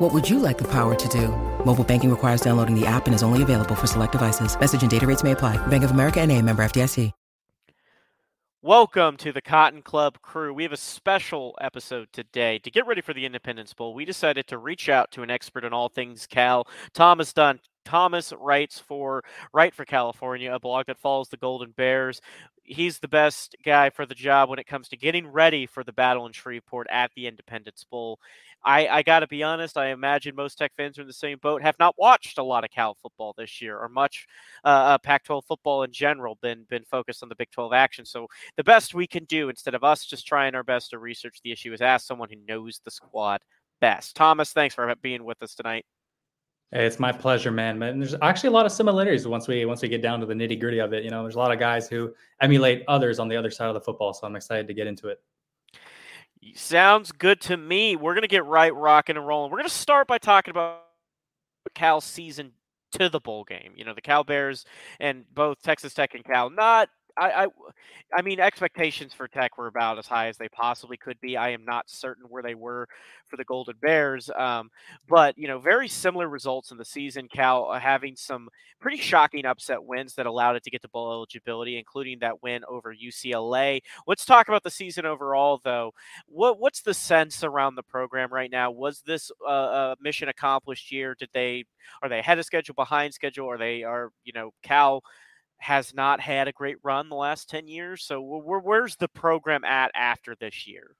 What would you like the power to do? Mobile banking requires downloading the app and is only available for select devices. Message and data rates may apply. Bank of America and a member FDIC. Welcome to the Cotton Club crew. We have a special episode today. To get ready for the Independence Bowl, we decided to reach out to an expert on all things Cal. Thomas Dunn. Thomas writes for Write for California, a blog that follows the Golden Bears. He's the best guy for the job when it comes to getting ready for the battle in Shreveport at the Independence Bowl. I, I got to be honest. I imagine most Tech fans are in the same boat. Have not watched a lot of Cal football this year, or much uh, uh Pac-12 football in general. Been been focused on the Big 12 action. So the best we can do, instead of us just trying our best to research the issue, is ask someone who knows the squad best. Thomas, thanks for being with us tonight. Hey, it's my pleasure, man. And there's actually a lot of similarities once we once we get down to the nitty gritty of it. You know, there's a lot of guys who emulate others on the other side of the football, so I'm excited to get into it. Sounds good to me. We're gonna get right rocking and rolling. We're gonna start by talking about Cal's season to the bowl game. You know, the Cal Bears and both Texas Tech and Cal not I, I, I mean, expectations for Tech were about as high as they possibly could be. I am not certain where they were for the Golden Bears, um, but you know, very similar results in the season. Cal uh, having some pretty shocking upset wins that allowed it to get to bowl eligibility, including that win over UCLA. Let's talk about the season overall, though. What what's the sense around the program right now? Was this uh, a mission accomplished year? Did they are they ahead of schedule, behind schedule? Are they are you know Cal? Has not had a great run the last 10 years. So where, where's the program at after this year?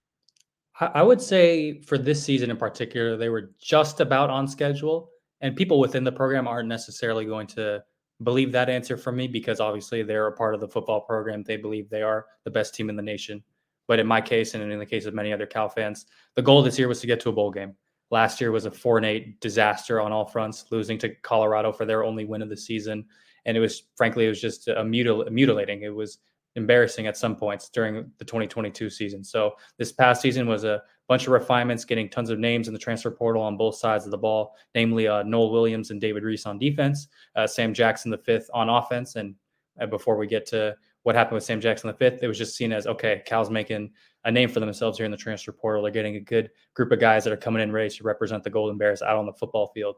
I would say for this season in particular, they were just about on schedule. And people within the program aren't necessarily going to believe that answer from me because obviously they're a part of the football program. They believe they are the best team in the nation. But in my case, and in the case of many other Cal fans, the goal this year was to get to a bowl game. Last year was a four and eight disaster on all fronts, losing to Colorado for their only win of the season and it was frankly it was just a mutil- mutilating. It was embarrassing at some points during the 2022 season. So this past season was a bunch of refinements, getting tons of names in the transfer portal on both sides of the ball, namely uh, Nohl Williams and David Reese on defense, uh, Sam Jackson the fifth on offense, and uh, before we get to what happened with Sam Jackson the fifth, it was just seen as okay, Cal's making a name for themselves here in the transfer portal. They're getting a good group of guys that are coming in ready to represent the Golden Bears out on the football field.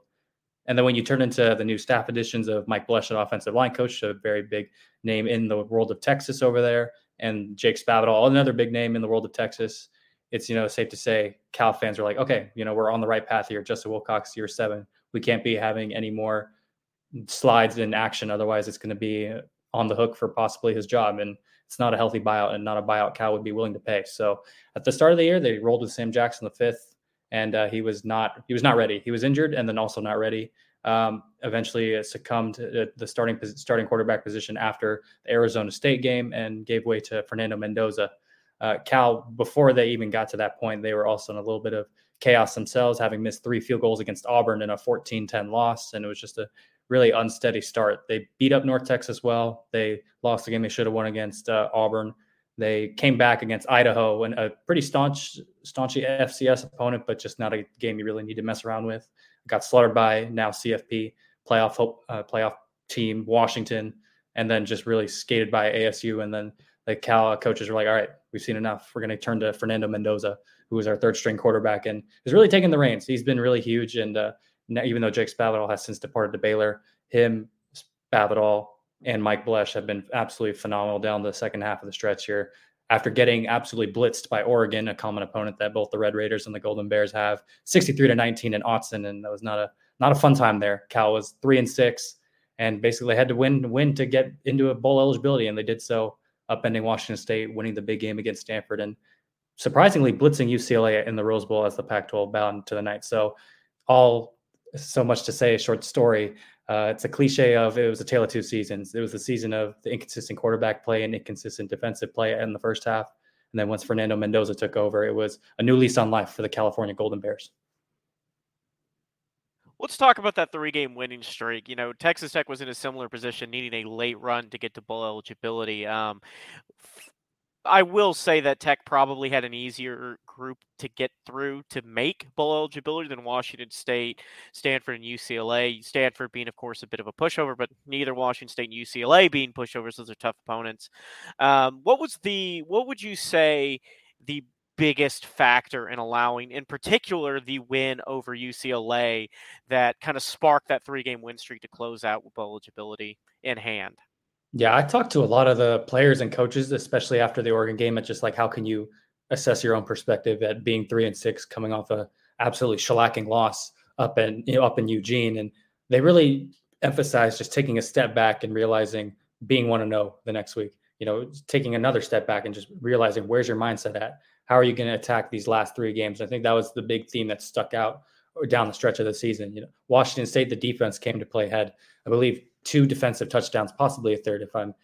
And then when you turn into the new staff additions of Mike Bloesch, offensive line coach, a very big name in the world of Texas over there, and Jake Spavital, another big name in the world of Texas, it's you know safe to say Cal fans are like, okay, you know we're on the right path here. Justin Wilcox, year seven, we can't be having any more slides in action, otherwise it's going to be on the hook for possibly his job, and it's not a healthy buyout, and not a buyout Cal would be willing to pay. So at the start of the year, they rolled with Sam Jackson the fifth and uh, he was not he was not ready. He was injured and then also not ready. Um, eventually succumbed to the starting starting quarterback position after the Arizona State game and gave way to Fernando Mendoza. uh, Cal, before they even got to that point, they were also in a little bit of chaos themselves, having missed three field goals against Auburn in a 14 10 loss. And it was just a really unsteady start. They beat up North Texas well. They lost the game they should have won against uh, Auburn. They came back against Idaho and a pretty staunch, staunchy FCS opponent, but just not a game you really need to mess around with. Got slaughtered by now CFP playoff uh, playoff team Washington, and then just really skated by ASU. And then the Cal coaches were like, "All right, we've seen enough. We're going to turn to Fernando Mendoza, who was our third string quarterback and is really taking the reins. He's been really huge. And uh, now, even though Jake Spavital has since departed to Baylor, him, Spavital, and Mike Bloesch have been absolutely phenomenal down the second half of the stretch here. After getting absolutely blitzed by Oregon, a common opponent that both the Red Raiders and the Golden Bears have, 63 to 19 in Autzen, and that was not a not a fun time there. Cal was three and six, and basically had to win win to get into a bowl eligibility, and they did so, upending Washington State, winning the big game against Stanford, and surprisingly blitzing UCLA in the Rose Bowl as the Pac-12 bound to the night. So, all so much to say, a short story. Uh, it's a cliche of it was a tale of two seasons. It was the season of the inconsistent quarterback play and inconsistent defensive play in the first half. And then once Fernando Mendoza took over, it was a new lease on life for the California Golden Bears. Let's talk about that three game winning streak. You know, Texas Tech was in a similar position, needing a late run to get to bowl eligibility. Um, I will say that Tech probably had an easier group to get through to make bowl eligibility than Washington State, Stanford, and UCLA. Stanford being, of course, a bit of a pushover, but neither Washington State and UCLA being pushovers. Those are tough opponents. Um, what was the? What would you say the biggest factor in allowing, in particular, the win over UCLA that kind of sparked that three-game win streak to close out with bowl eligibility in hand? Yeah, I talked to a lot of the players and coaches, especially after the Oregon game, at just like how can you assess your own perspective at being three and six, coming off a absolutely shellacking loss up in you know, up in Eugene, and they really emphasized just taking a step back and realizing being one to oh know the next week. You know, taking another step back and just realizing where's your mindset at. How are you going to attack these last three games? I think that was the big theme that stuck out uh, down the stretch of the season. You know, Washington State, the defense came to play head. I believe two defensive touchdowns, possibly a third if I'm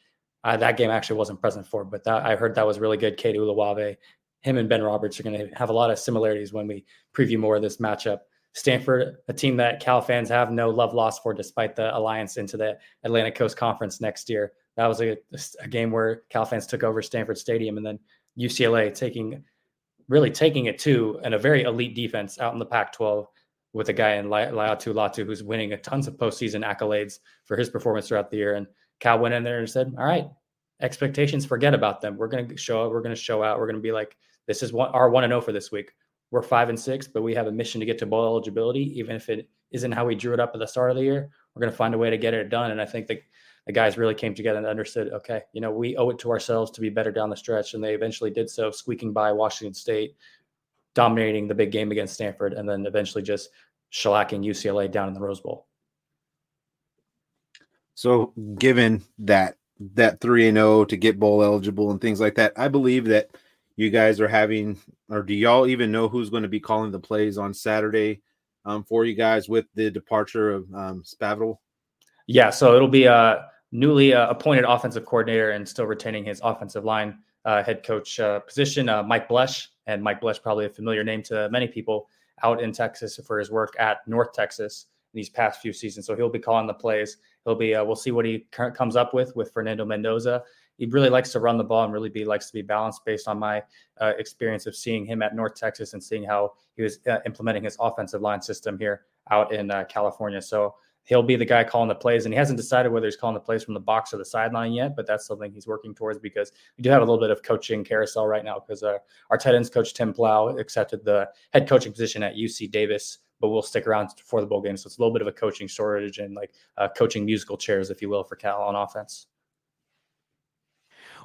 uh, that game actually wasn't present for, but that, I heard that was really good. Kade Uluave, him and Ben Roberts are going to have a lot of similarities when we preview more of this matchup. Stanford, a team that Cal fans have no love lost for, despite the alliance into the Atlantic Coast Conference next year. That was a, a game where Cal fans took over Stanford Stadium, and then UCLA taking really taking it to and a very elite defense out in the Pac-12 with a guy in Laiatu Latu who's winning a tons of postseason accolades for his performance throughout the year. And Cal went in there and said, "All right, expectations, forget about them. We're going to show up. We're going to show out. We're going to be like, this is what our one and zero oh for this week. We're five and six, but we have a mission to get to bowl eligibility, even if it isn't how we drew it up at the start of the year. We're going to find a way to get it done. And I think the, the guys really came together and understood, okay, you know, we owe it to ourselves to be better down the stretch, and they eventually did so, squeaking by Washington State, dominating the big game against Stanford, and then eventually just shellacking UCLA down in the Rose Bowl. So, given that that three and zero oh to get bowl eligible and things like that, I believe that you guys are having, or do y'all even know who's going to be calling the plays on Saturday um, for you guys with the departure of um, Spavital? Yeah, so it'll be a newly uh, appointed offensive coordinator and still retaining his offensive line uh, head coach uh, position, uh, Mike Bloesch. And Mike Bloesch, probably a familiar name to many people out in Texas for his work at North Texas these past few seasons. So he'll be calling the plays. He'll be. Uh, we'll see what he comes up with with Fernando Mendoza. He really likes to run the ball and really be likes to be balanced based on my uh, experience of seeing him at North Texas and seeing how he was uh, implementing his offensive line system here out in California. So he'll be the guy calling the plays, and he hasn't decided whether he's calling the plays from the box or the sideline yet. But that's something he's working towards because we do have a little bit of coaching carousel right now because uh, our tight ends coach Tim Plough accepted the head coaching position at UC Davis, but we'll stick around for the bowl game. So it's a little bit of a coaching shortage and like uh, coaching musical chairs, if you will, for Cal on offense.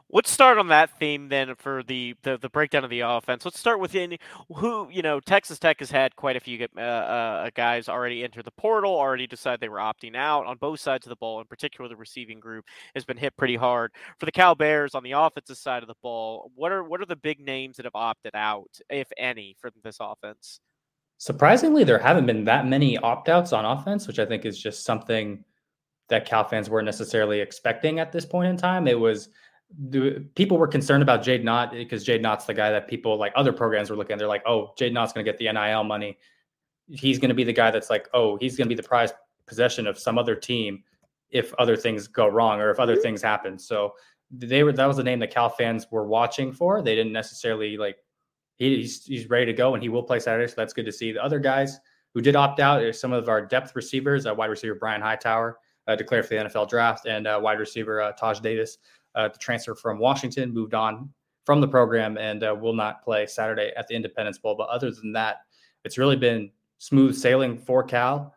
Let's start on that theme then for the, the, the breakdown of the offense. Let's start with in who you know Texas Tech has had quite a few uh, uh, guys already enter the portal, already decided they were opting out on both sides of the ball. In particular, the receiving group has been hit pretty hard. For the Cal Bears on the offensive side of the ball, what are what are the big names that have opted out, if any, for this offense? Surprisingly, there haven't been that many opt outs on offense, which I think is just something that Cal fans weren't necessarily expecting at this point in time. It was the, people were concerned about Jaydn Ott because Jaydn Ott's the guy that people like other programs were looking at. They're like, oh, Jaydn Ott's going to get the NIL money. He's going to be the guy that's like, oh, he's going to be the prized possession of some other team if other things go wrong or if other things happen. So they were that was the name that Cal fans were watching for. They didn't necessarily like he, he's he's ready to go and he will play Saturday, so that's good to see. The other guys who did opt out are some of our depth receivers, uh, wide receiver Brian Hightower uh, declared for the NFL draft, and uh, wide receiver uh, Taj Davis, uh, the transfer from Washington, moved on from the program and uh, will not play Saturday at the Independence Bowl. But other than that, it's really been smooth sailing for Cal.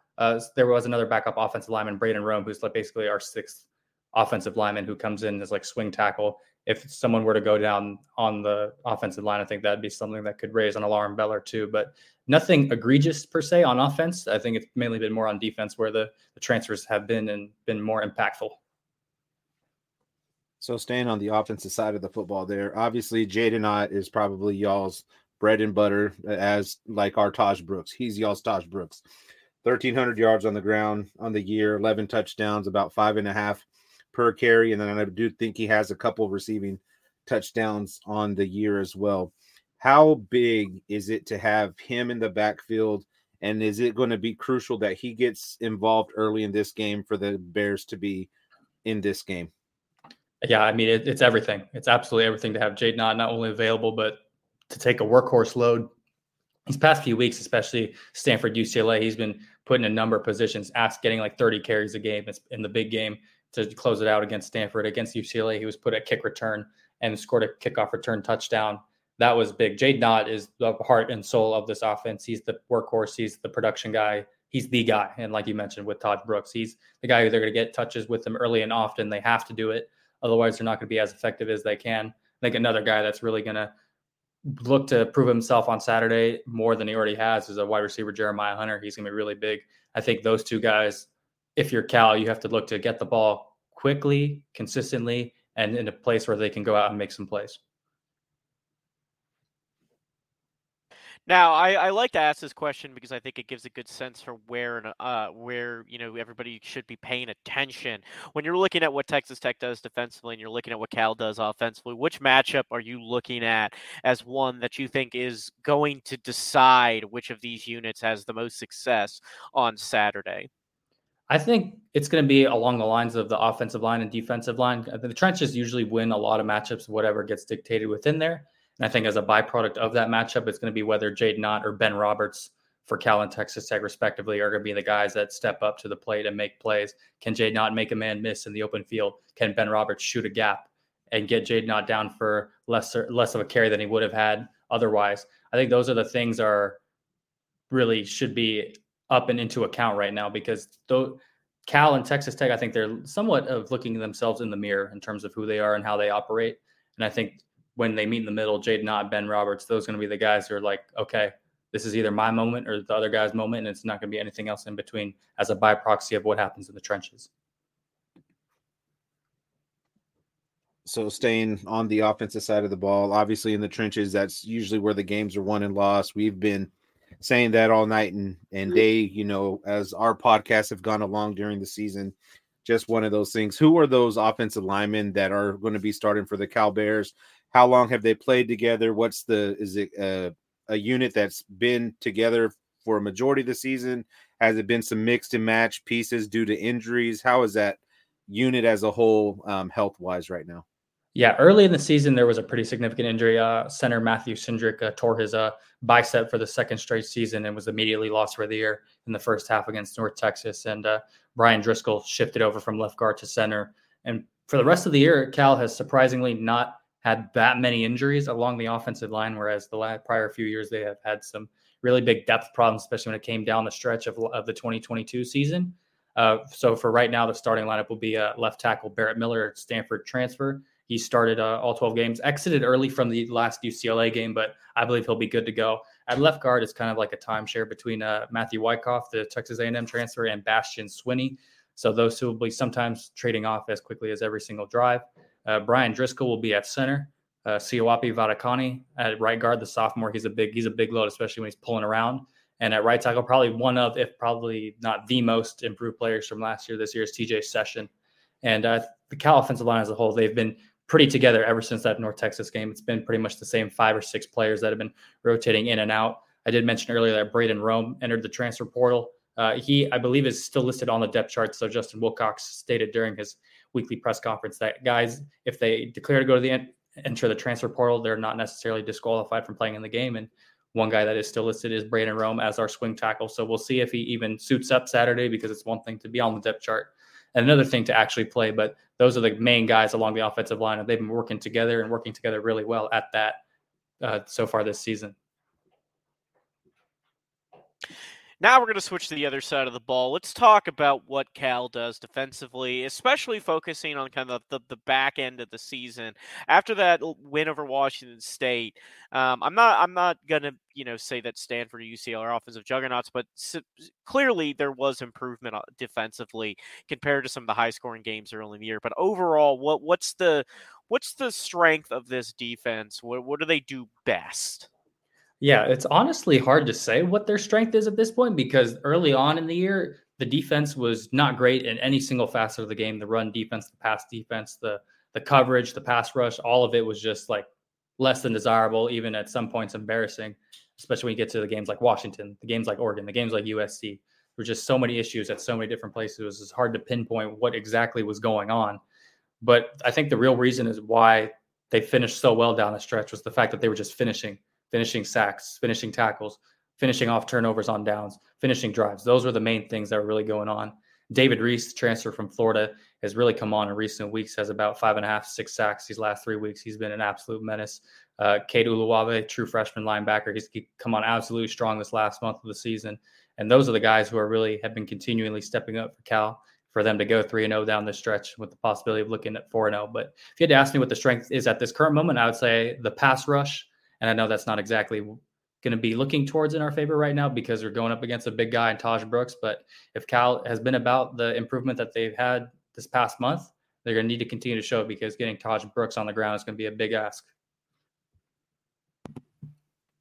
there was another backup offensive lineman, Braden Rome, who's like basically our sixth offensive lineman who comes in as like swing tackle. If someone were to go down on the offensive line, I think that'd be something that could raise an alarm bell or two. But nothing egregious per se on offense. I think it's mainly been more on defense where the, the transfers have been and been more impactful. So staying on the offensive side of the football there, obviously Jaydn Ott is probably y'all's bread and butter uh, as like our Tahj Brooks. He's y'all's Tahj Brooks. 1,300 yards on the ground on the year, 11 touchdowns, about five and a half per carry. And then I do think he has a couple receiving touchdowns on the year as well. How big is it to have him in the backfield? And is it going to be crucial that he gets involved early in this game for the Bears to be in this game? Yeah, I mean, it, it's everything. It's absolutely everything to have Jaydn Ott not only available, but to take a workhorse load. These past few weeks, especially Stanford, UCLA, he's been put in a number of positions, asked getting like 30 carries a game in the big game to close it out against Stanford. Against UCLA, he was put at kick return and scored a kickoff return touchdown. That was big. Jaydn Ott is the heart and soul of this offense. He's the workhorse. He's the production guy. He's the guy. And like you mentioned with Tahj Brooks, he's the guy who they're going to get touches with him early and often. They have to do it. Otherwise, they're not going to be as effective as they can. I think another guy that's really going to look to prove himself on Saturday more than he already has is a wide receiver, Jeremiah Hunter. He's going to be really big. I think those two guys if you're Cal, you have to look to get the ball quickly, consistently, and in a place where they can go out and make some plays. Now, I, I like to ask this question because I think it gives a good sense for where uh, where you know everybody should be paying attention when you're looking at what Texas Tech does defensively and you're looking at what Cal does offensively. Which matchup are you looking at as one that you think is going to decide which of these units has the most success on Saturday? I think it's going to be along the lines of the offensive line and defensive line. The trenches usually win a lot of matchups, whatever gets dictated within there. And I think as a byproduct of that matchup, it's going to be whether Jaydn Ott or Ben Roberts for Cal and Texas Tech, respectively, are going to be the guys that step up to the plate and make plays. Can Jaydn Ott make a man miss in the open field? Can Ben Roberts shoot a gap and get Jaydn Ott down for less less of a carry than he would have had otherwise? I think those are the things are really should be up and into account right now because though Cal and Texas Tech, I think they're somewhat of looking themselves in the mirror in terms of who they are and how they operate. And I think when they meet in the middle, Jaydn Ott, Ben Roberts, those are going to be the guys who are like, okay, this is either my moment or the other guy's moment, and it's not going to be anything else in between as a by proxy of what happens in the trenches. So staying on the offensive side of the ball, obviously in the trenches, that's usually where the games are won and lost. We've been saying that all night and and mm-hmm. day you know as our podcasts have gone along during the season just one of those things who are those offensive linemen that are going to be starting for the cal bears how long have they played together what's the is it a, a unit that's been together for a majority of the season has it been some mixed and match pieces due to injuries how is that unit as a whole um, health wise right now yeah, early in the season there was a pretty significant injury. Uh, center Matthew Cindric uh, tore his uh, bicep for the second straight season and was immediately lost for the year in the first half against North Texas. And uh, Brian Driscoll shifted over from left guard to center. And for the rest of the year, Cal has surprisingly not had that many injuries along the offensive line, whereas the last, prior few years they have had some really big depth problems, especially when it came down the stretch of, of the 2022 season. Uh, so for right now, the starting lineup will be uh, left tackle Barrett Miller, Stanford transfer. He started uh, all 12 games, exited early from the last UCLA game, but I believe he'll be good to go. At left guard, it's kind of like a timeshare between uh, Matthew Wyckoff, the Texas A&M transfer, and Bastian Swinney. So those two will be sometimes trading off as quickly as every single drive. Uh, Brian Driscoll will be at center. Uh, Sioape Vatikani at right guard, the sophomore. He's a big he's a big load, especially when he's pulling around. And at right tackle, probably one of, if probably not the most improved players from last year. This year is TJ Session. And uh, the Cal offensive line as a whole, they've been pretty together ever since that North Texas game. It's been pretty much the same five or six players that have been rotating in and out. I did mention earlier that Braden Rome entered the transfer portal. Uh, he, I believe, is still listed on the depth chart. So Justin Wilcox stated during his weekly press conference that guys, if they declare to go to the en- enter the transfer portal, they're not necessarily disqualified from playing in the game. And one guy that is still listed is Braden Rome as our swing tackle. So we'll see if he even suits up Saturday because it's one thing to be on the depth chart and another thing to actually play. But those are the main guys along the offensive line, and they've been working together and working together really well at that uh, so far this season. Now we're going to switch to the other side of the ball. Let's talk about what Cal does defensively, especially focusing on kind of the, the back end of the season. After that win over Washington State, um, I'm not I'm not going to you know say that Stanford or UCL are offensive juggernauts, but clearly there was improvement uh, defensively compared to some of the high scoring games early in the year. But overall, what what's the what's the strength of this defense? What what do they do best? Yeah, it's honestly hard to say what their strength is at this point because early on in the year, the defense was not great in any single facet of the game. The run defense, the pass defense, the the coverage, the pass rush, all of it was just like less than desirable, even at some points embarrassing, especially when you get to the games like Washington, the games like Oregon, the games like USC. There were just so many issues at so many different places. It was hard to pinpoint what exactly was going on. But I think the real reason is why they finished so well down the stretch was the fact that they were just finishing finishing sacks, finishing tackles, finishing off turnovers on downs, finishing drives. Those were the main things that were really going on. David Reese, transfer from Florida, has really come on in recent weeks, has about five and a half, six sacks these last three weeks. He's been an absolute menace. Uh, Kade Uluave, true freshman linebacker, he's come on absolutely strong this last month of the season. And those are the guys who are really have been continually stepping up for Cal for them to go 3 0 down the stretch with the possibility of looking at 4 0. But if you had to ask me what the strength is at this current moment, I would say the pass rush and I know that's not exactly going to be looking towards in our favor right now because we're going up against a big guy in Tahj Brooks. But if Cal has been about the improvement that they've had this past month, they're going to need to continue to show it because getting Tahj Brooks on the ground is going to be a big ask.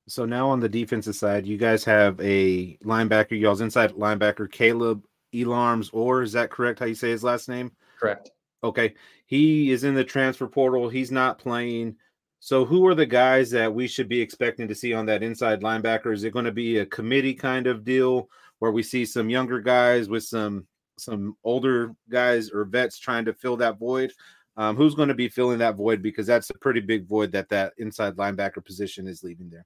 So now on the defensive side, you guys have a linebacker, y'all's inside linebacker, Caleb Elarms, or is that correct? How you say his last name? Correct. Okay. He is in the transfer portal. He's not playing. So, who are the guys that we should be expecting to see on that inside linebacker? Is it going to be a committee kind of deal where we see some younger guys with some some older guys or vets trying to fill that void? Um, who's going to be filling that void? Because that's a pretty big void that that inside linebacker position is leaving there.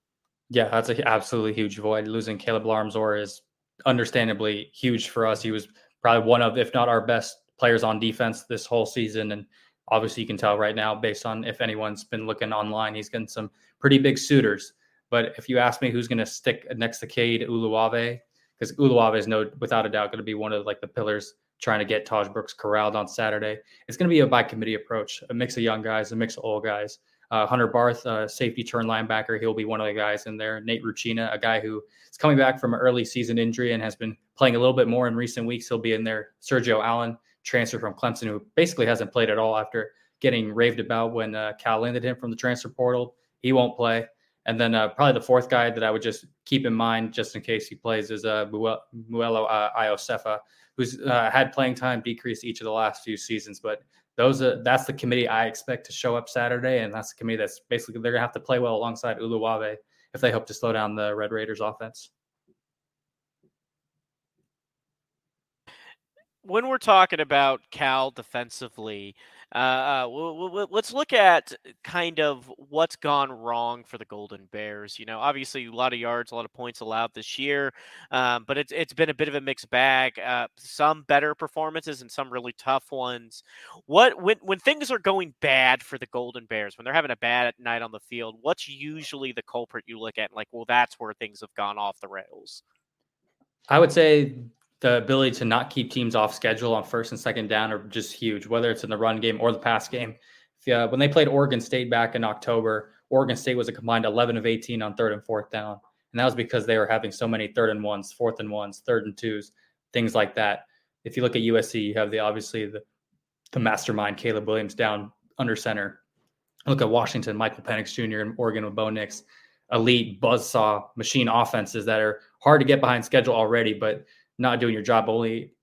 Yeah, that's an absolutely huge void. Losing Caleb Elarms-Orr is understandably huge for us. He was probably one of, if not our best players on defense this whole season, and obviously you can tell right now based on if anyone's been looking online, he's getting some pretty big suitors. But if you ask me who's going to stick next to Kade Uluave, because Uluave is no without a doubt going to be one of like the pillars trying to get Tahj Brooks corralled on Saturday. It's going to be a by committee approach, a mix of young guys, a mix of old guys. Uh, Hunter Barth, uh, safety turn linebacker, he'll be one of the guys in there. Nate Rutchena, a guy who is coming back from an early season injury and has been playing a little bit more in recent weeks. He'll be in there. Sergio Allen, transfer from Clemson, who basically hasn't played at all after getting raved about when uh, Cal landed him from the transfer portal. He won't play. And then uh, probably the fourth guy that I would just keep in mind, just in case he plays, is uh, Muelo uh, Iosefa, who's uh, had playing time decrease each of the last few seasons. But those are, that's the committee I expect to show up Saturday, and that's the committee that's basically they're gonna have to play well alongside Uluave if they hope to slow down the Red Raiders offense. When we're talking about Cal defensively, uh, uh let's look at kind of what's gone wrong for the Golden Bears. You know, obviously a lot of yards, a lot of points allowed this year, um, but it's it's been a bit of a mixed bag. Uh, some better performances and some really tough ones. What when when things are going bad for the Golden Bears, when they're having a bad night on the field, what's usually the culprit you look at? Like, well, that's where things have gone off the rails. I would say the ability to not keep teams off schedule on first and second down are just huge, whether it's in the run game or the pass game. Uh, when they played Oregon State back in October, Oregon State was a combined 11 of 18 on third and fourth down. And that was because they were having so many third and ones, fourth and ones, third and twos, things like that. If you look at USC, you have the obviously the, the mastermind, Caleb Williams, down under center. Look at Washington, Michael Penix Jr. and Oregon with Bo Nix, elite buzzsaw machine offenses that are hard to get behind schedule already, but not doing your job only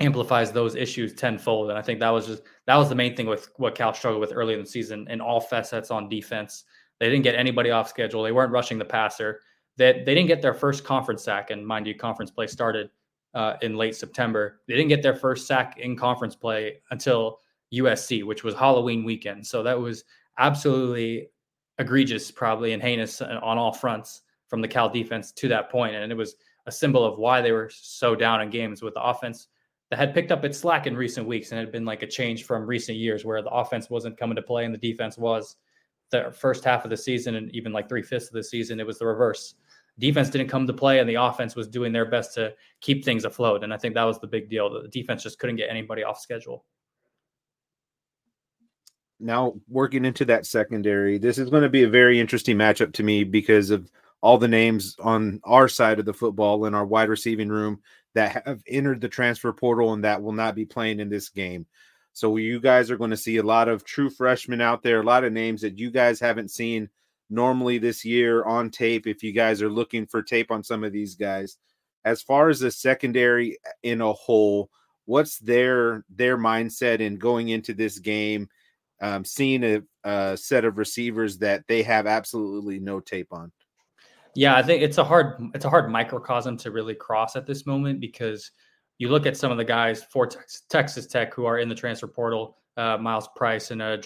amplifies those issues tenfold. And I think that was just that was the main thing with what Cal struggled with early in the season in all facets on defense. They didn't get anybody off schedule. They weren't rushing the passer. That they, didn't get their first conference sack, and mind you, conference play started uh, in late September. They didn't get their first sack in conference play until USC, which was Halloween weekend. So that was absolutely egregious, probably and heinous on all fronts from the Cal defense to that point. And it was a symbol of why they were so down in games with the offense that had picked up its slack in recent weeks and had been like a change from recent years where the offense wasn't coming to play and the defense was the first half of the season and even like three fifths of the season. It was the reverse. Defense didn't come to play and the offense was doing their best to keep things afloat. And I think that was the big deal. The defense just couldn't get anybody off schedule. Now, working into that secondary, this is going to be a very interesting matchup to me because of all the names on our side of the football in our wide receiving room that have entered the transfer portal and that will not be playing in this game. So you guys are going to see a lot of true freshmen out there, a lot of names that you guys haven't seen normally this year on tape if you guys are looking for tape on some of these guys. As far as the secondary in a whole, what's their their mindset in going into this game, um, seeing a, a set of receivers that they have absolutely no tape on? Yeah, I think it's a hard it's a hard microcosm to really cross at this moment because you look at some of the guys for Texas Tech who are in the transfer portal, uh, Myles Price and uh,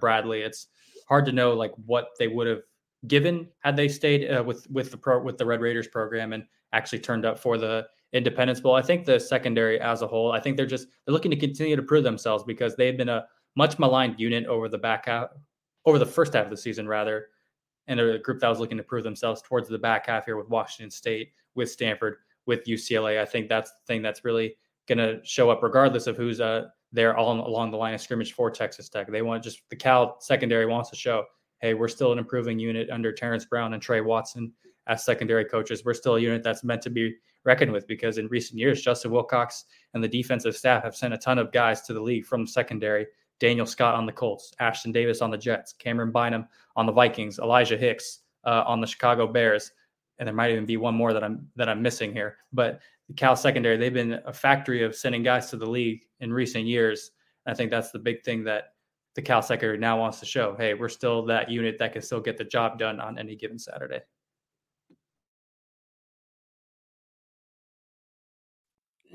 Bradley. It's hard to know like what they would have given had they stayed uh, with with the pro with the Red Raiders program and actually turned up for the Independence Bowl. I think the secondary as a whole, I think they're just they're looking to continue to prove themselves because they've been a much maligned unit over the back half, over the first half of the season rather and a group that was looking to prove themselves towards the back half here with Washington State, with Stanford, with UCLA. I think that's the thing that's really going to show up, regardless of who's uh, there all along the line of scrimmage for Texas Tech. They want just the Cal secondary wants to show, hey, we're still an improving unit under Terrence Brown and Trey Watson as secondary coaches. We're still a unit that's meant to be reckoned with because in recent years, Justin Wilcox and the defensive staff have sent a ton of guys to the league from secondary Daniel Scott on the Colts, Ashtyn Davis on the Jets, Cameron Bynum on the Vikings, Elijah Hicks uh, on the Chicago Bears, and there might even be one more that I'm that I'm missing here. But the Cal secondary, they've been a factory of sending guys to the league in recent years. I think that's the big thing that the Cal secondary now wants to show. Hey, we're still that unit that can still get the job done on any given Saturday.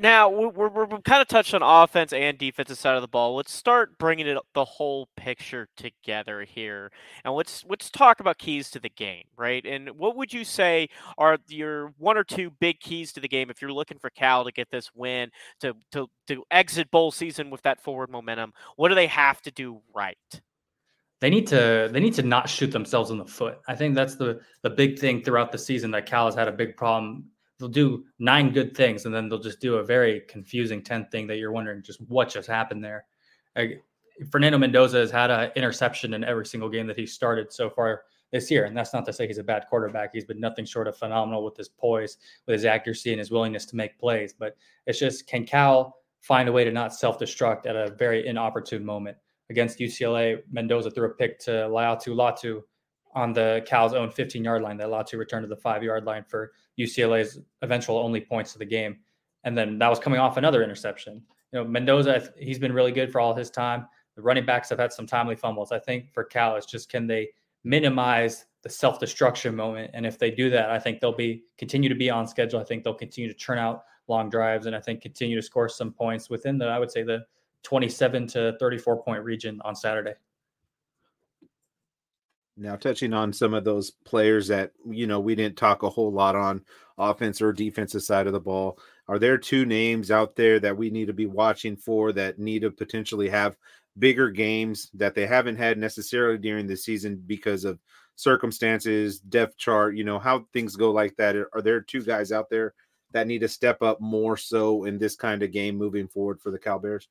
Now we're, we're, we're kind of touched on offense and defensive side of the ball. Let's start bringing it the whole picture together here, and let's let's talk about keys to the game, right? And what would you say are your one or two big keys to the game if you're looking for Cal to get this win to to to exit bowl season with that forward momentum? What do they have to do right? They need to they need to not shoot themselves in the foot. I think that's the the big thing throughout the season that Cal has had a big problem they'll do nine good things and then they'll just do a very confusing 10th thing that you're wondering just what just happened there. Fernando Mendoza has had an interception in every single game that he started so far this year. And that's not to say he's a bad quarterback. He's been nothing short of phenomenal with his poise, with his accuracy, and his willingness to make plays. But it's just can Cal find a way to not self destruct at a very inopportune moment? Against UCLA, Mendoza threw a pick to Laiatu Latu on the Cal's own 15 yard line that allowed to return to the five yard line for UCLA's eventual only points of the game. And then that was coming off another interception. You know, Mendoza, he's been really good for all his time. The running backs have had some timely fumbles. I think for Cal, it's just can they minimize the self destruction moment? And if they do that, I think they'll be continue to be on schedule. I think they'll continue to churn out long drives and I think continue to score some points within the, I would say, the 27 to 34 point region on Saturday. Now, touching on some of those players that you know we didn't talk a whole lot on offense or defensive side of the ball, are there two names out there that we need to be watching for that need to potentially have bigger games that they haven't had necessarily during the season because of circumstances, depth chart, you know, how things go like that? Are there two guys out there that need to step up more so in this kind of game moving forward for the Cal Bears?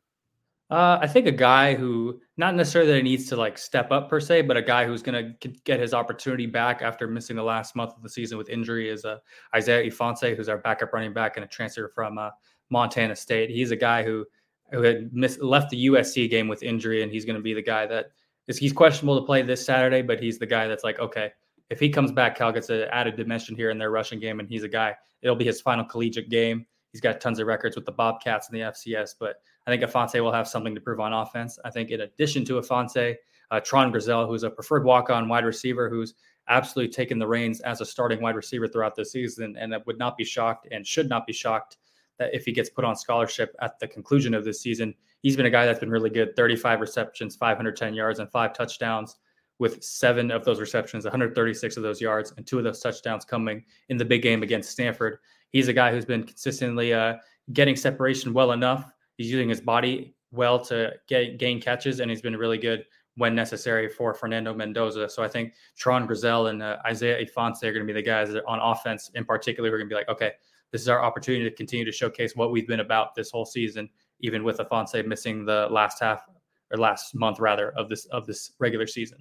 Uh, I think a guy who not necessarily that he needs to like step up per se, but a guy who's going to get his opportunity back after missing the last month of the season with injury is uh, Isaiah Ifanse, who's our backup running back and a transfer from uh, Montana State. He's a guy who who had missed, left the USC game with injury, and he's going to be the guy that is he's questionable to play this Saturday, but he's the guy that's like, okay, if he comes back, Cal gets an added dimension here in their rushing game, and he's a guy. It'll be his final collegiate game He's got tons of records with the Bobcats and the FCS, but I think Ifanse will have something to prove on offense. I think in addition to Ifanse, uh, Tron Grizzell, who's a preferred walk-on wide receiver, who's absolutely taken the reins as a starting wide receiver throughout the season, and that would not be shocked and should not be shocked that if he gets put on scholarship at the conclusion of this season, he's been a guy that's been really good 35 receptions, 510 yards, and five touchdowns, with seven of those receptions, 136 of those yards, and two of those touchdowns coming in the big game against Stanford. He's a guy who's been consistently uh, getting separation well enough. He's using his body well to get, gain catches, and he's been really good when necessary for Fernando Mendoza. So I think Tron Grizzell and uh, Isaiah Ifanse are going to be the guys on offense in particular. We're going to be like, okay, this is our opportunity to continue to showcase what we've been about this whole season, even with Ifanse missing the last half or last month rather of this of this regular season.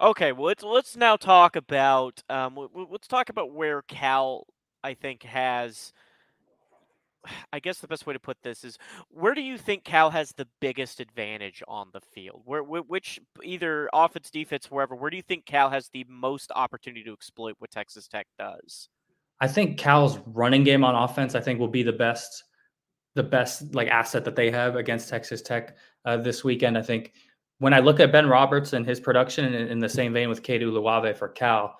Okay, well let's let's now talk about um, let's talk about where Cal I think has I guess the best way to put this is where do you think Cal has the biggest advantage on the field? Where which either offense, defense, wherever, where do you think Cal has the most opportunity to exploit what Texas Tech does? I think Cal's running game on offense, I think, will be the best, the best like asset that they have against Texas Tech uh, this weekend. I think when I look at Ben Roberts and his production in, in the same vein with Kade Uluave for Cal,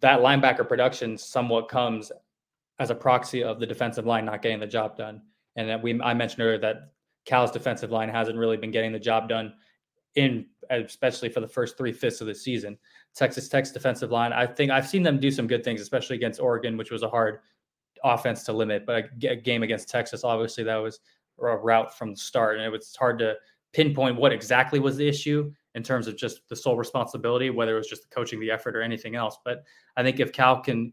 that linebacker production somewhat comes as a proxy of the defensive line not getting the job done. And that we I mentioned earlier that Cal's defensive line hasn't really been getting the job done in especially for the first three fifths of the season. Texas Tech's defensive line, I think I've seen them do some good things, especially against Oregon, which was a hard offense to limit. But a game against Texas, obviously, that was a route from the start, and it was hard to pinpoint what exactly was the issue in terms of just the sole responsibility, whether it was just the coaching, the effort, or anything else. But I think if Cal can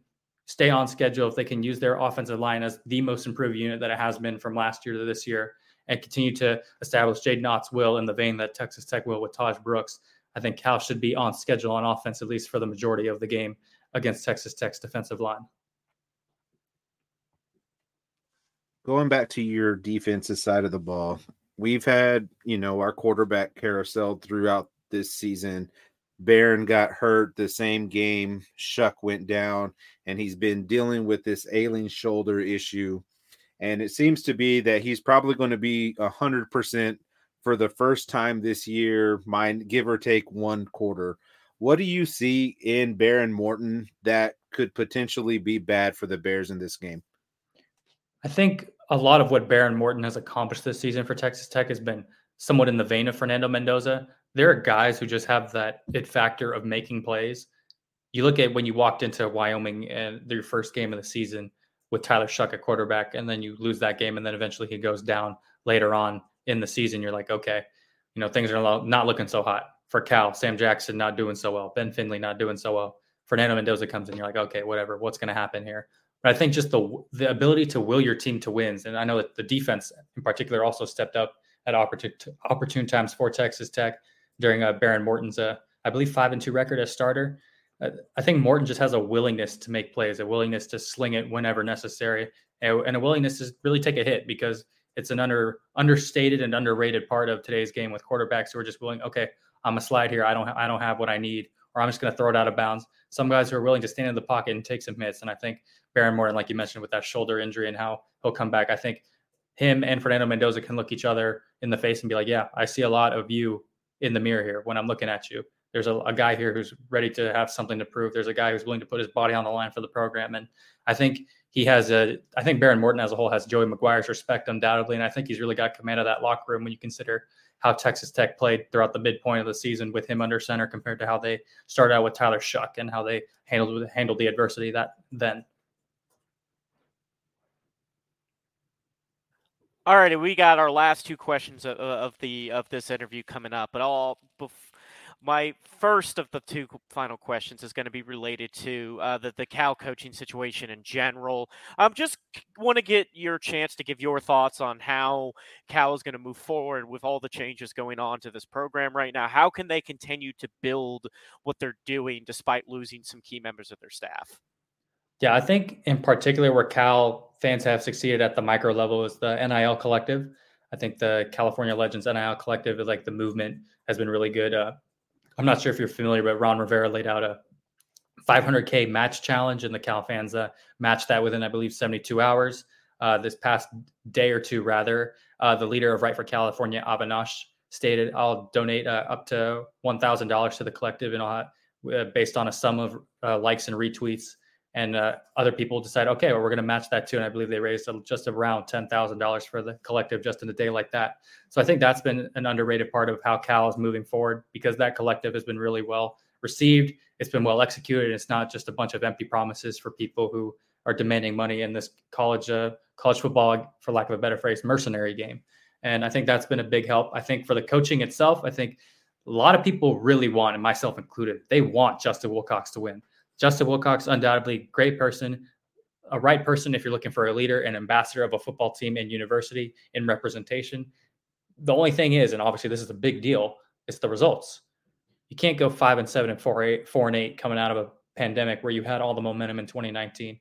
stay on schedule, if they can use their offensive line as the most improved unit that it has been from last year to this year, and continue to establish Jaydn Ott's will in the vein that Texas Tech will with Tahj Brooks, I think Cal should be on schedule on offense, at least for the majority of the game against Texas Tech's defensive line. Going back to your defensive side of the ball, we've had, you know, our quarterback carousel throughout this season. Behren got hurt the same game. Shough went down, and he's been dealing with this ailing shoulder issue. And it seems to be that he's probably going to be a hundred percent for the first time this year, mind give or take one quarter. What do you see in Behren Morton that could potentially be bad for the Bears in this game? I think a lot of what Behren Morton has accomplished this season for Texas Tech has been somewhat in the vein of Fernando Mendoza there are guys who just have that it factor of making plays. You look at when you walked into Wyoming and your first game of the season with Tyler Shough at quarterback, and then you lose that game, and then eventually he goes down later on in the season. You're like, okay, you know things are not looking so hot for Cal. Sam Jackson not doing so well. Ben Finley not doing so well. Fernando Mendoza comes in. You're like, okay, whatever. What's going to happen here? But I think just the the ability to will your team to wins, and I know that the defense in particular also stepped up at opportune opportune times for Texas Tech during uh, Behren Morton's, uh, I believe, five and two record as starter. Uh, I think Morton just has a willingness to make plays, a willingness to sling it whenever necessary, and, and a willingness to really take a hit because it's an under understated and underrated part of today's game with quarterbacks who are just willing. Okay, I'm a slide here. I don't I don't have what I need, or I'm just going to throw it out of bounds. Some guys who are willing to stand in the pocket and take some hits, and I think Behren Morton, like you mentioned, with that shoulder injury and how he'll come back, I think him and Fernando Mendoza can look each other in the face and be like, "Yeah, I see a lot of you in the mirror here when I'm looking at you. There's a, a, guy here who's ready to have something to prove. There's a guy who's willing to put his body on the line for the program. And I think he has a, I think Behren Morton as a whole has Joey McGuire's respect undoubtedly. And I think he's really got command of that locker room when you consider how Texas Tech played throughout the midpoint of the season with him under center compared to how they started out with Tyler Shough and how they handled handled the adversity that then. All right, we got our last two questions of, of the of this interview coming up, but all my first of the two final questions is going to be related to uh, the the Cal coaching situation in general. Um, just want to get your chance to give your thoughts on how Cal is going to move forward with all the changes going on to this program right now. How can they continue to build what they're doing despite losing some key members of their staff? Yeah, I think in particular where Cal fans have succeeded at the micro level is the NIL collective. I think the California Legends NIL collective is like the movement has been really good. Uh, I'm not sure if you're familiar, but Ron Rivera laid out a 500K match challenge, and the Cal fans uh, matched that within, I believe, 72 hours. Uh, this past day or two, rather, uh, the leader of Write for California, Avinash, stated, "I'll donate uh, up to $1,000 to the collective, and I'll, uh, based on a sum of likes and retweets." And other people decide, okay, well, we're going to match that too. And I believe they raised just around ten thousand dollars for the collective just in a day like that. So I think that's been an underrated part of how Cal is moving forward because that collective has been really well received. It's been well executed. It's not just a bunch of empty promises for people who are demanding money in this college uh, college football, for lack of a better phrase, mercenary game. And I think that's been a big help. I think for the coaching itself, I think a lot of people really want, and myself included, they want Justin Wilcox to win. Justin Wilcox, undoubtedly great person, a right person if you're looking for a leader, and ambassador of a football team and university in representation. The only thing is, and obviously this is a big deal, it's the results you can't go five and seven and four eight four and eight coming out of a pandemic where you had all the momentum in 2019.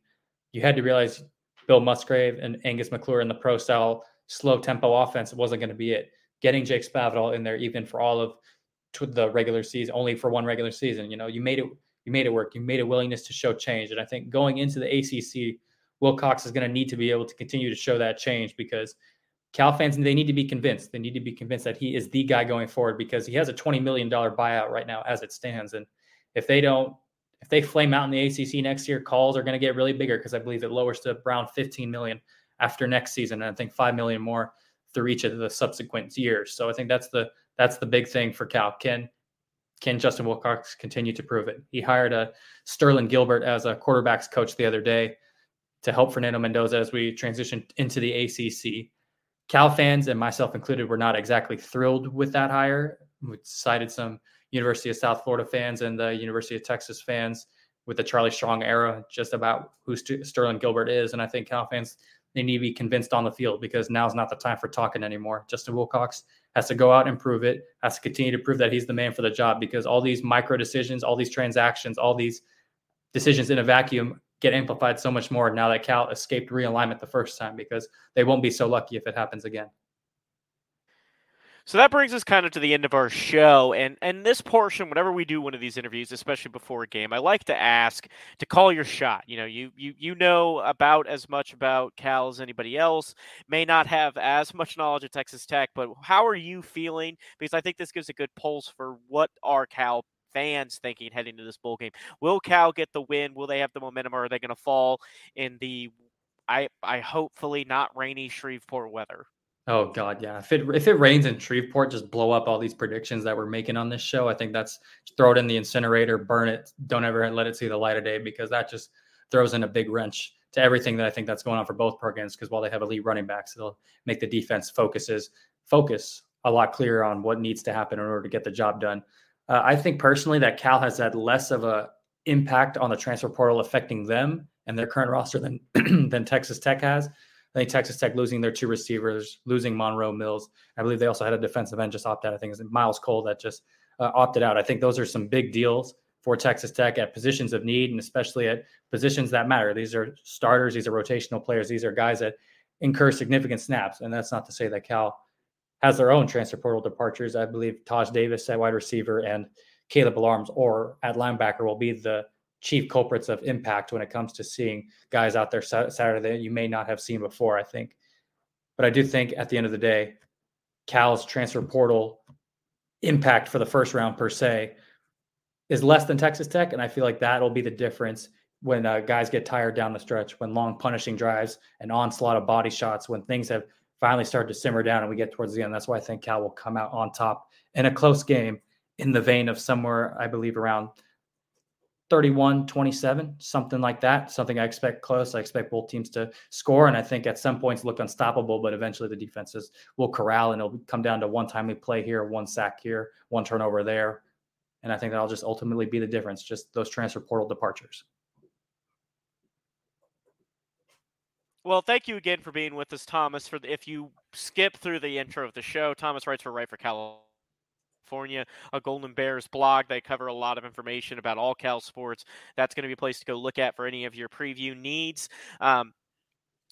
You had to realize Bill Musgrave and Angus McClure in the pro style slow tempo offense wasn't going to be it. Getting Jake Spavital in there even for all of the regular season, only for one regular season, you know, you made it you made it work. You made a willingness to show change, and I think going into the ACC, Wilcox is going to need to be able to continue to show that change because Cal fans, they need to be convinced. They need to be convinced that he is the guy going forward because he has a $20 million buyout right now as it stands. And if they don't, if they flame out in the ACC next year, calls are going to get really bigger because I believe it lowers to around 15 million after next season. And I think 5 million more through each of the subsequent years. So I think that's the, that's the big thing for Cal. Can, can Justin Wilcox continue to prove it? He hired a Sterling Gilbert as a quarterbacks coach the other day to help Fernando Mendoza as we transition into the ACC. Cal fans and myself included were not exactly thrilled with that hire. We cited some University of South Florida fans and the University of Texas fans with the Charlie Strong era just about who St- Sterling Gilbert is. And I think Cal fans they need to be convinced on the field because now's not the time for talking anymore. Justin Wilcox has to go out and prove it, has to continue to prove that he's the man for the job because all these micro decisions, all these transactions, all these decisions in a vacuum get amplified so much more now that Cal escaped realignment the first time because they won't be so lucky if it happens again. So that brings us kind of to the end of our show. And and this portion, whenever we do one of these interviews, especially before a game, I like to ask to call your shot. You know, you you you know about as much about Cal as anybody else. May not have as much knowledge of Texas Tech, but how are you feeling? Because I think this gives a good pulse for what are Cal fans thinking heading to this bowl game? Will Cal get the win? Will they have the momentum, or are they going to fall in the I I hopefully not rainy Shreveport weather? Oh God, yeah. If it if it rains in Shreveport, just blow up all these predictions that we're making on this show. I think that's throw it in the incinerator, burn it, don't ever let it see the light of day because that just throws in a big wrench to everything that I think that's going on for both programs. Because while they have elite running backs, it'll make the defense focuses focus a lot clearer on what needs to happen in order to get the job done. Uh, I think personally that Cal has had less of a impact on the transfer portal affecting them and their current roster than than Texas Tech has. I think Texas Tech losing their two receivers, losing Monroe Mills. I believe they also had a defensive end just opt out. I think it's Myles Cole that just uh, opted out. I think those are some big deals for Texas Tech at positions of need and especially at positions that matter. These are starters, these are rotational players, these are guys that incur significant snaps. And that's not to say that Cal has their own transfer portal departures. I believe Taj Davis at wide receiver and Caleb Elarms-Orr at linebacker will be the chief culprits of impact when it comes to seeing guys out there Saturday that you may not have seen before, I think. But I do think at the end of the day, Cal's transfer portal impact for the first round per se is less than Texas Tech. And I feel like that'll be the difference when uh, guys get tired down the stretch, when long punishing drives and onslaught of body shots, when things have finally started to simmer down and we get towards the end. That's why I think Cal will come out on top in a close game in the vein of somewhere, I believe, around 31 27, something like that. Something I expect close. I expect both teams to score. And I think at some points look unstoppable, but eventually the defenses will corral and it'll come down to one timely play here, one sack here, one turnover there. And I think that'll just ultimately be the difference, just those transfer portal departures. Well, thank you again for being with us, Thomas. For the, if you skip through the intro of the show, Thomas writes for Write for California, a Golden Bears blog. They cover a lot of information about all Cal sports. That's going to be a place to go look at for any of your preview needs. Um,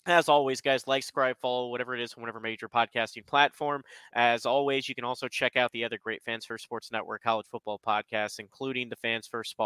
as always, guys, like, subscribe, follow, whatever it is, whatever major podcasting platform. As always, you can also check out the other great Fans First Sports Network college football podcasts, including the Fans First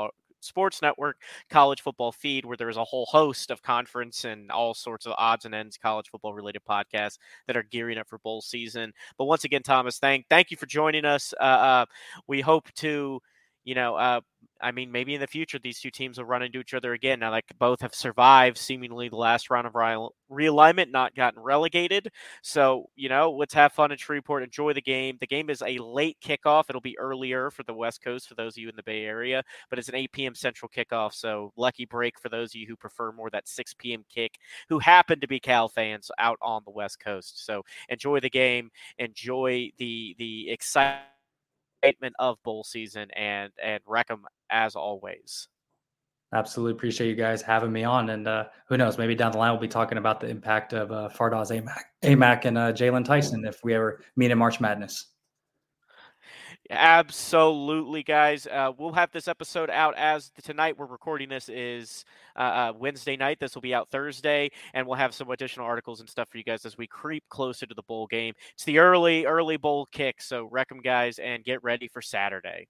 Sports Network college football feed, where there's a whole host of conference and all sorts of odds and ends college football related podcasts that are gearing up for bowl season. But once again, Thomas, thank thank you for joining us. Uh, uh, we hope to you know, uh, I mean, maybe in the future these two teams will run into each other again. Now, like both have survived seemingly the last round of realignment, not gotten relegated. So, you know, let's have fun in Shreveport. Enjoy the game. The game is a late kickoff. It'll be earlier for the West Coast for those of you in the Bay Area, but it's an 8 p.m. Central kickoff. So, lucky break for those of you who prefer more that 6 p.m. kick, who happen to be Cal fans out on the West Coast. So, enjoy the game. Enjoy the the excitement excitement of bowl season and and them as always. Absolutely appreciate you guys having me on, and uh, who knows, maybe down the line we'll be talking about the impact of uh, Fardaws Amac, Aimaq and uh, Jaylon Tyson if we ever meet in March Madness. Absolutely, guys. Uh, we'll have this episode out as tonight. We're recording this is uh, uh, Wednesday night. This will be out Thursday, and we'll have some additional articles and stuff for you guys as we creep closer to the bowl game. It's the early, early bowl kick, so wreck them, guys, and get ready for Saturday.